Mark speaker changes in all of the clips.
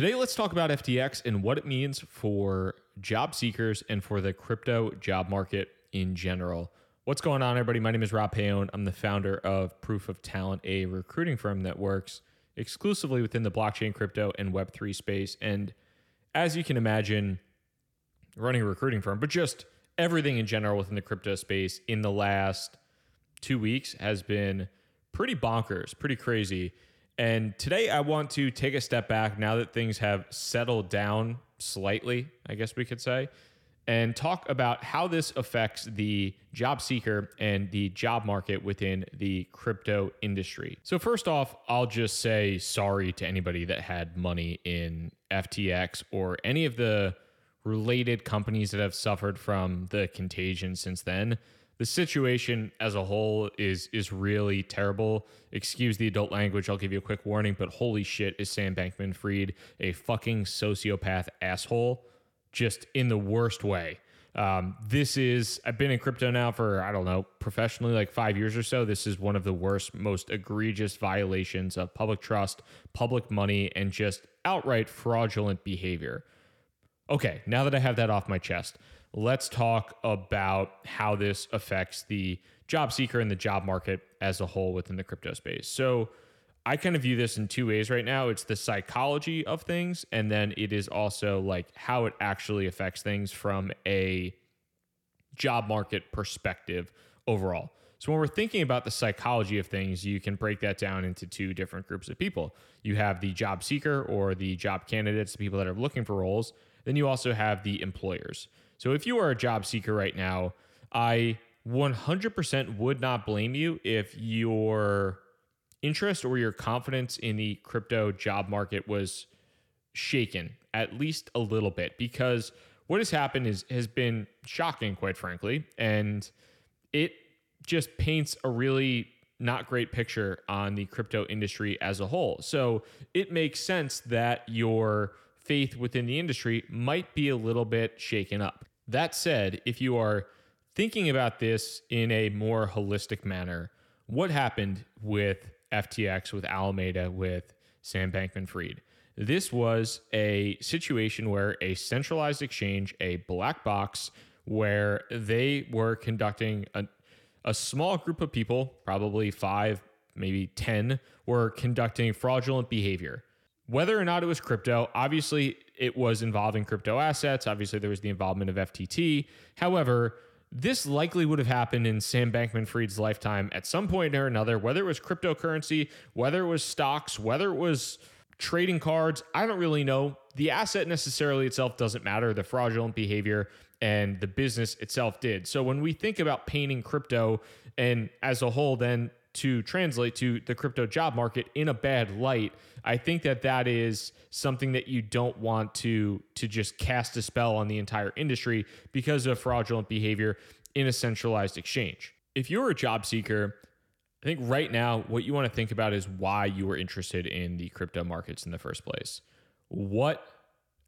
Speaker 1: Today, let's talk about FTX and what it means for job seekers and for the crypto job market in general. What's going on, everybody? My name is Rob Paone. I'm the founder of Proof of Talent, a recruiting firm that works exclusively within the blockchain, crypto, and Web3 space. And as you can imagine, running a recruiting firm, but just everything in general within the crypto space in the last two weeks has been pretty bonkers, pretty crazy. And today I want to take a step back now that things have settled down slightly, I guess we could say, and talk about how this affects the job seeker and the job market within the crypto industry. So, first off, I'll just say sorry to anybody that had money in FTX or any of the related companies that have suffered from the contagion since then the situation as a whole is is really terrible. Excuse the adult language. I'll give you a quick warning, but holy shit, is Sam Bankman Fried a fucking sociopath asshole, just in the worst way. Um, this is I've been in crypto now for I don't know professionally like five years or so. This is one of the worst, most egregious violations of public trust, public money, and just outright fraudulent behavior. Okay, now that I have that off my chest, let's talk about how this affects the job seeker and the job market as a whole within the crypto space. So, I kind of view this in two ways right now. It's the psychology of things, and then it is also like how it actually affects things from a job market perspective overall. So, when we're thinking about the psychology of things, you can break that down into two different groups of people. You have the job seeker or the job candidates, the people that are looking for roles. Then you also have the employers. So if you are a job seeker right now, I 100% would not blame you if your interest or your confidence in the crypto job market was shaken at least a little bit because what has happened is has been shocking quite frankly and it just paints a really not great picture on the crypto industry as a whole. So it makes sense that your faith within the industry might be a little bit shaken up. That said, if you are thinking about this in a more holistic manner, what happened with FTX, with Alameda, with Sam Bankman Fried? This was a situation where a centralized exchange, a black box, where they were conducting a, a small group of people, probably five, maybe 10, were conducting fraudulent behavior. Whether or not it was crypto, obviously it was involving crypto assets. Obviously, there was the involvement of FTT. However, this likely would have happened in Sam Bankman Fried's lifetime at some point or another, whether it was cryptocurrency, whether it was stocks, whether it was trading cards. I don't really know. The asset necessarily itself doesn't matter. The fraudulent behavior and the business itself did. So when we think about painting crypto and as a whole, then to translate to the crypto job market in a bad light, I think that that is something that you don't want to to just cast a spell on the entire industry because of fraudulent behavior in a centralized exchange. If you're a job seeker, I think right now what you want to think about is why you were interested in the crypto markets in the first place. What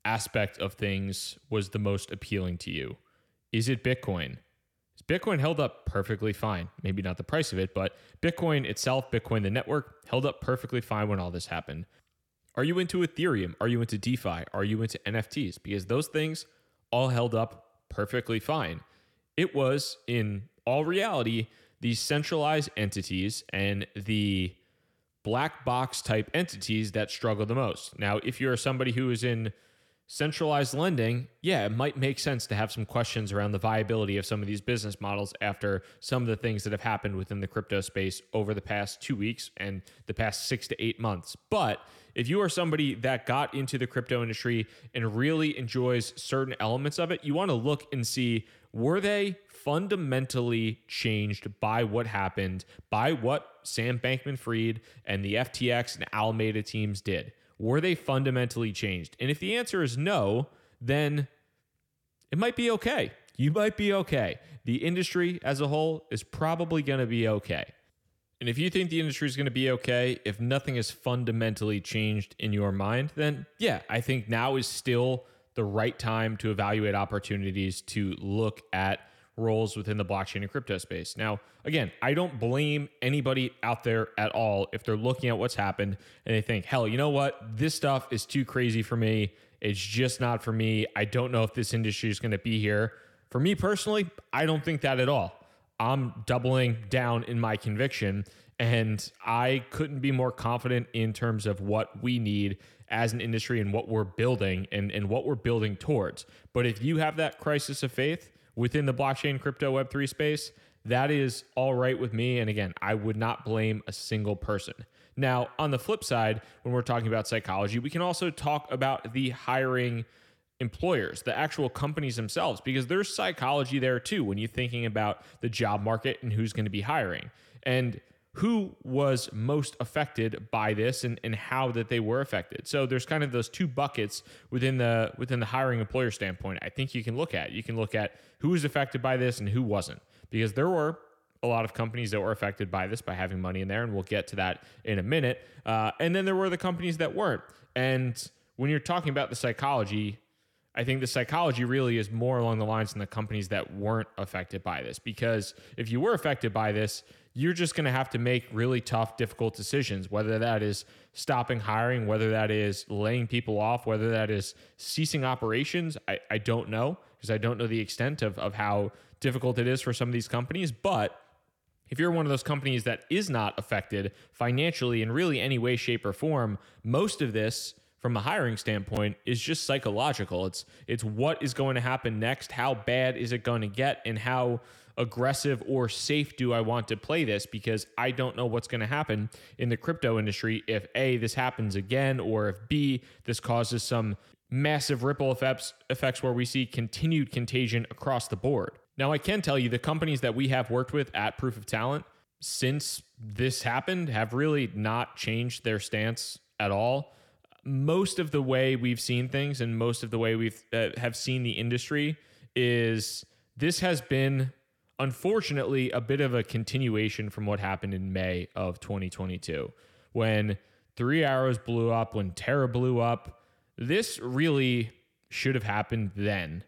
Speaker 1: aspect of things was the most appealing to you? Is it Bitcoin? Bitcoin held up perfectly fine. Maybe not the price of it, but Bitcoin itself, Bitcoin the network, held up perfectly fine when all this happened. Are you into Ethereum? Are you into DeFi? Are you into NFTs? Because those things all held up perfectly fine. It was, in all reality, these centralized entities and the black box type entities that struggle the most. Now, if you're somebody who is in centralized lending, yeah, it might make sense to have some questions around the viability of some of these business models after some of the things that have happened within the crypto space over the past two weeks and the past six to eight months. But if you are somebody that got into the crypto industry and really enjoys certain elements of it, you want to look and see were they fundamentally changed by what happened, by what Sam Bankman Fried and the FTX and Alameda teams did? Were they fundamentally changed? And if the answer is no, then it might be okay. You might be okay. The industry as a whole is probably going to be okay. And if you think the industry is going to be okay, if nothing has fundamentally changed in your mind, then yeah, I think now is still the right time to evaluate opportunities to look at roles within the blockchain and crypto space. Now, again, I don't blame anybody out there at all if they're looking at what's happened and they think, hell, you know what? This stuff is too crazy for me. It's just not for me. I don't know if this industry is going to be here. For me personally, I don't think that at all. I'm doubling down in my conviction, and I couldn't be more confident in terms of what we need as an industry and what we're building and, and what we're building towards. But if you have that crisis of faith within the blockchain, crypto, Web3 space, that is all right with me. And again, I would not blame a single person. Now, on the flip side, when we're talking about psychology, we can also talk about the hiring employers, the actual companies themselves, because there's psychology there too when you're thinking about the job market and who's going to be hiring. And who was most affected by this and, and how that they were affected. So there's kind of those two buckets within the within the hiring employer standpoint. I think you can look at. You can look at who was affected by this and who wasn't. Because there were a lot of companies that were affected by this by having money in there, and we'll get to that in a minute. Uh, and then there were the companies that weren't. And when you're talking about the psychology, I think the psychology really is more along the lines in the companies that weren't affected by this. Because if you were affected by this, you're just going to have to make really tough, difficult decisions, whether that is stopping hiring, whether that is laying people off, whether that is ceasing operations. I, I don't know because I don't know the extent of, of how difficult it is for some of these companies. But if you're one of those companies that is not affected financially in really any way, shape, or form, most of this from a hiring standpoint is just psychological. It's it's what is going to happen next, how bad is it going to get, and how aggressive or safe do I want to play this because I don't know what's going to happen in the crypto industry if A, this happens again, or if B, this causes some massive ripple effects, effects where we see continued contagion across the board. Now, I can tell you the companies that we have worked with at Proof of Talent since this happened have really not changed their stance at all. Most of the way we've seen things and most of the way we've uh, have seen the industry is this has been unfortunately a bit of a continuation from what happened in May of 2022 when Three Arrows blew up, when Terra blew up. This really should have happened then.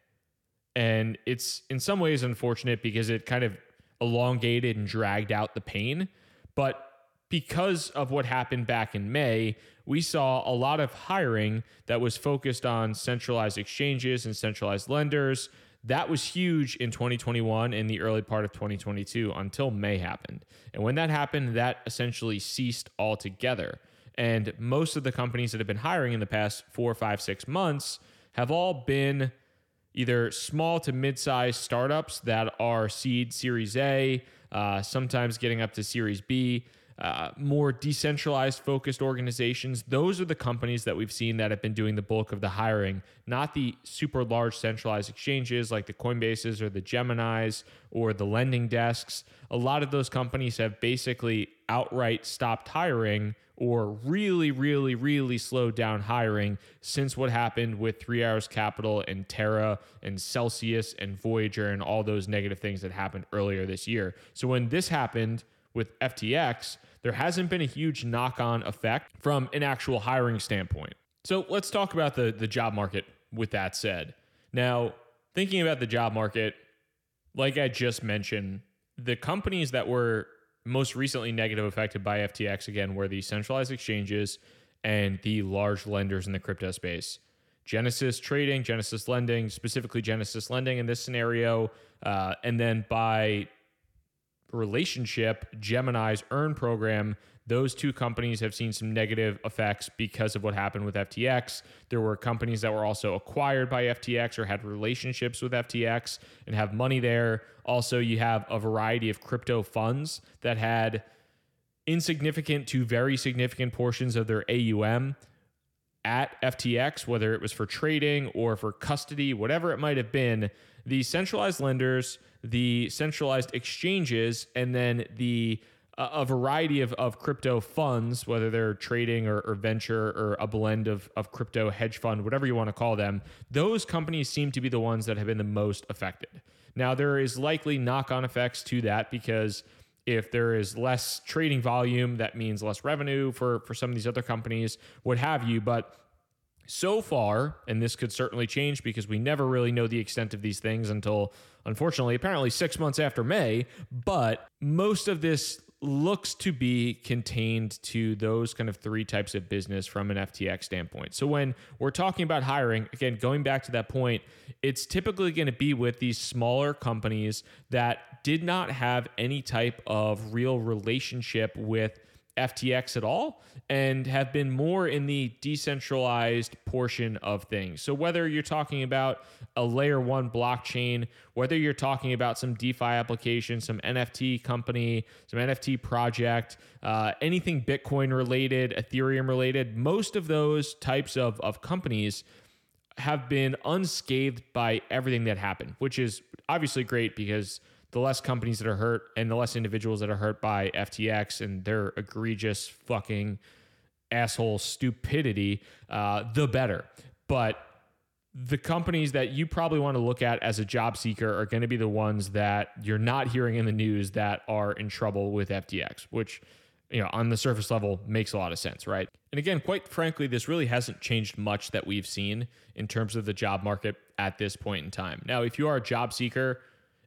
Speaker 1: And it's in some ways unfortunate because it kind of elongated and dragged out the pain. But because of what happened back in May, we saw a lot of hiring that was focused on centralized exchanges and centralized lenders that was huge in 2021 and the early part of 2022 until May happened. And when that happened, that essentially ceased altogether. And most of the companies that have been hiring in the past four, five, six months have all been either small to mid-sized startups that are seed Series A, uh, sometimes getting up to Series B uh, more decentralized focused organizations. Those are the companies that we've seen that have been doing the bulk of the hiring, not the super large centralized exchanges like the Coinbases or the Geminis or the lending desks. A lot of those companies have basically outright stopped hiring or really, really, really slowed down hiring since what happened with Three Arrows Capital and Terra and Celsius and Voyager and all those negative things that happened earlier this year. So when this happened, with FTX, there hasn't been a huge knock on effect from an actual hiring standpoint. So let's talk about the, the job market with that said. Now, thinking about the job market, like I just mentioned, the companies that were most recently negative affected by FTX again were the centralized exchanges and the large lenders in the crypto space. Genesis Trading, Genesis Lending, specifically Genesis Lending in this scenario, uh, and then by relationship, Gemini's Earn program, those two companies have seen some negative effects because of what happened with FTX. There were companies that were also acquired by FTX or had relationships with FTX and have money there. Also, you have a variety of crypto funds that had insignificant to very significant portions of their AUM at FTX, whether it was for trading or for custody, whatever it might have been. The centralized lenders the centralized exchanges, and then the uh, a variety of, of crypto funds, whether they're trading or, or, venture or a blend of, of crypto hedge fund, whatever you want to call them, those companies seem to be the ones that have been the most affected. Now, there is likely knock on effects to that because if there is less trading volume, that means less revenue for, for some of these other companies, what have you. But so far, and this could certainly change because we never really know the extent of these things until, unfortunately, apparently six months after May, but most of this looks to be contained to those kind of three types of business from an FTX standpoint. So when we're talking about hiring, again, going back to that point, it's typically going to be with these smaller companies that did not have any type of real relationship with FTX at all and have been more in the decentralized portion of things. So, whether you're talking about a layer one blockchain, whether you're talking about some DeFi application, some NFT company, some NFT project, uh, anything Bitcoin related, Ethereum related, most of those types of, of companies have been unscathed by everything that happened, which is obviously great because the less companies that are hurt and the less individuals that are hurt by FTX and their egregious fucking asshole stupidity, uh, the better. But the companies that you probably want to look at as a job seeker are going to be the ones that you're not hearing in the news that are in trouble with FTX, which you know on the surface level makes a lot of sense, right? And again, quite frankly, this really hasn't changed much that we've seen in terms of the job market at this point in time. Now, if you are a job seeker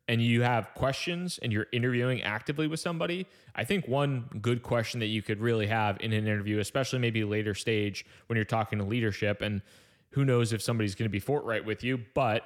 Speaker 1: and you have questions and you're interviewing actively with somebody, I think one good question that you could really have in an interview, especially maybe later stage when you're talking to leadership, and who knows if somebody's going to be forthright with you, but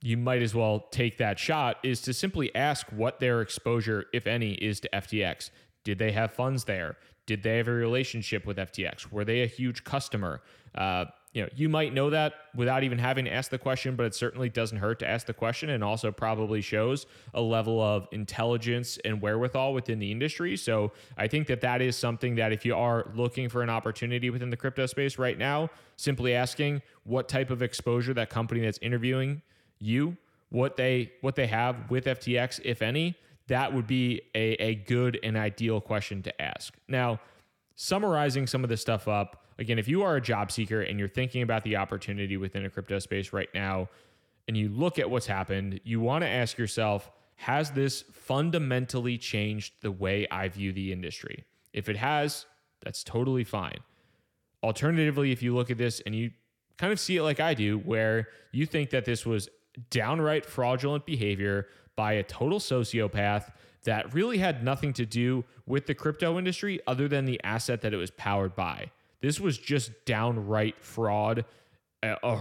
Speaker 1: you might as well take that shot, is to simply ask what their exposure, if any, is to FTX. Did they have funds there? Did they have a relationship with FTX? Were they a huge customer? Uh, you know, you might know that without even having to ask the question, but it certainly doesn't hurt to ask the question and also probably shows a level of intelligence and wherewithal within the industry. So I think that that is something that if you are looking for an opportunity within the crypto space right now, simply asking what type of exposure that company that's interviewing you, what they what they have with FTX, if any, that would be a, a good and ideal question to ask. Now, summarizing some of this stuff up again, if you are a job seeker and you're thinking about the opportunity within a crypto space right now, and you look at what's happened, you want to ask yourself, has this fundamentally changed the way I view the industry? If it has, that's totally fine. Alternatively, if you look at this and you kind of see it like I do, where you think that this was downright fraudulent behavior by a total sociopath that really had nothing to do with the crypto industry other than the asset that it was powered by. This was just downright fraud, a, a,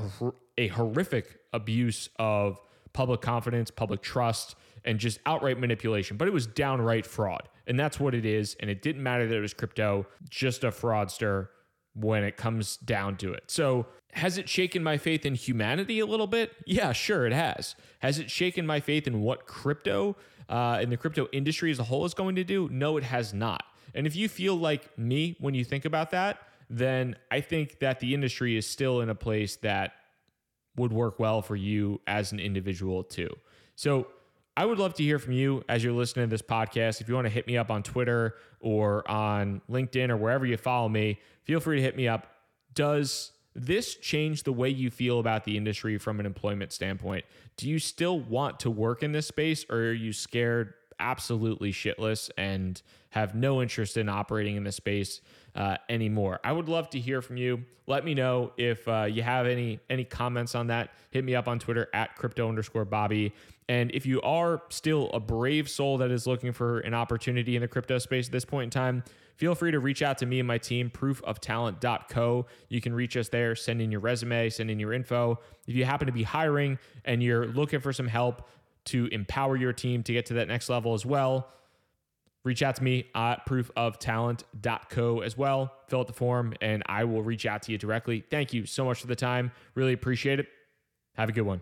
Speaker 1: a horrific abuse of public confidence, public trust, and just outright manipulation. But it was downright fraud. And that's what it is. And it didn't matter that it was crypto, just a fraudster when it comes down to it. So, has it shaken my faith in humanity a little bit? Yeah, sure, it has. Has it shaken my faith in what crypto uh, and the crypto industry as a whole is going to do? No, it has not. And if you feel like me when you think about that, then I think that the industry is still in a place that would work well for you as an individual too. So I would love to hear from you as you're listening to this podcast. If you want to hit me up on Twitter or on LinkedIn or wherever you follow me, feel free to hit me up. Does this change the way you feel about the industry from an employment standpoint? Do you still want to work in this space or are you scared absolutely shitless and have no interest in operating in this space uh, anymore. I would love to hear from you. Let me know if uh, you have any any comments on that. Hit me up on Twitter at crypto underscore Bobby. And if you are still a brave soul that is looking for an opportunity in the crypto space at this point in time, feel free to reach out to me and my team, proofoftalent.co. You can reach us there, send in your resume, send in your info. If you happen to be hiring and you're looking for some help to empower your team to get to that next level as well, reach out to me at proofoftalent.co as well. Fill out the form and I will reach out to you directly. Thank you so much for the time. Really appreciate it. Have a good one.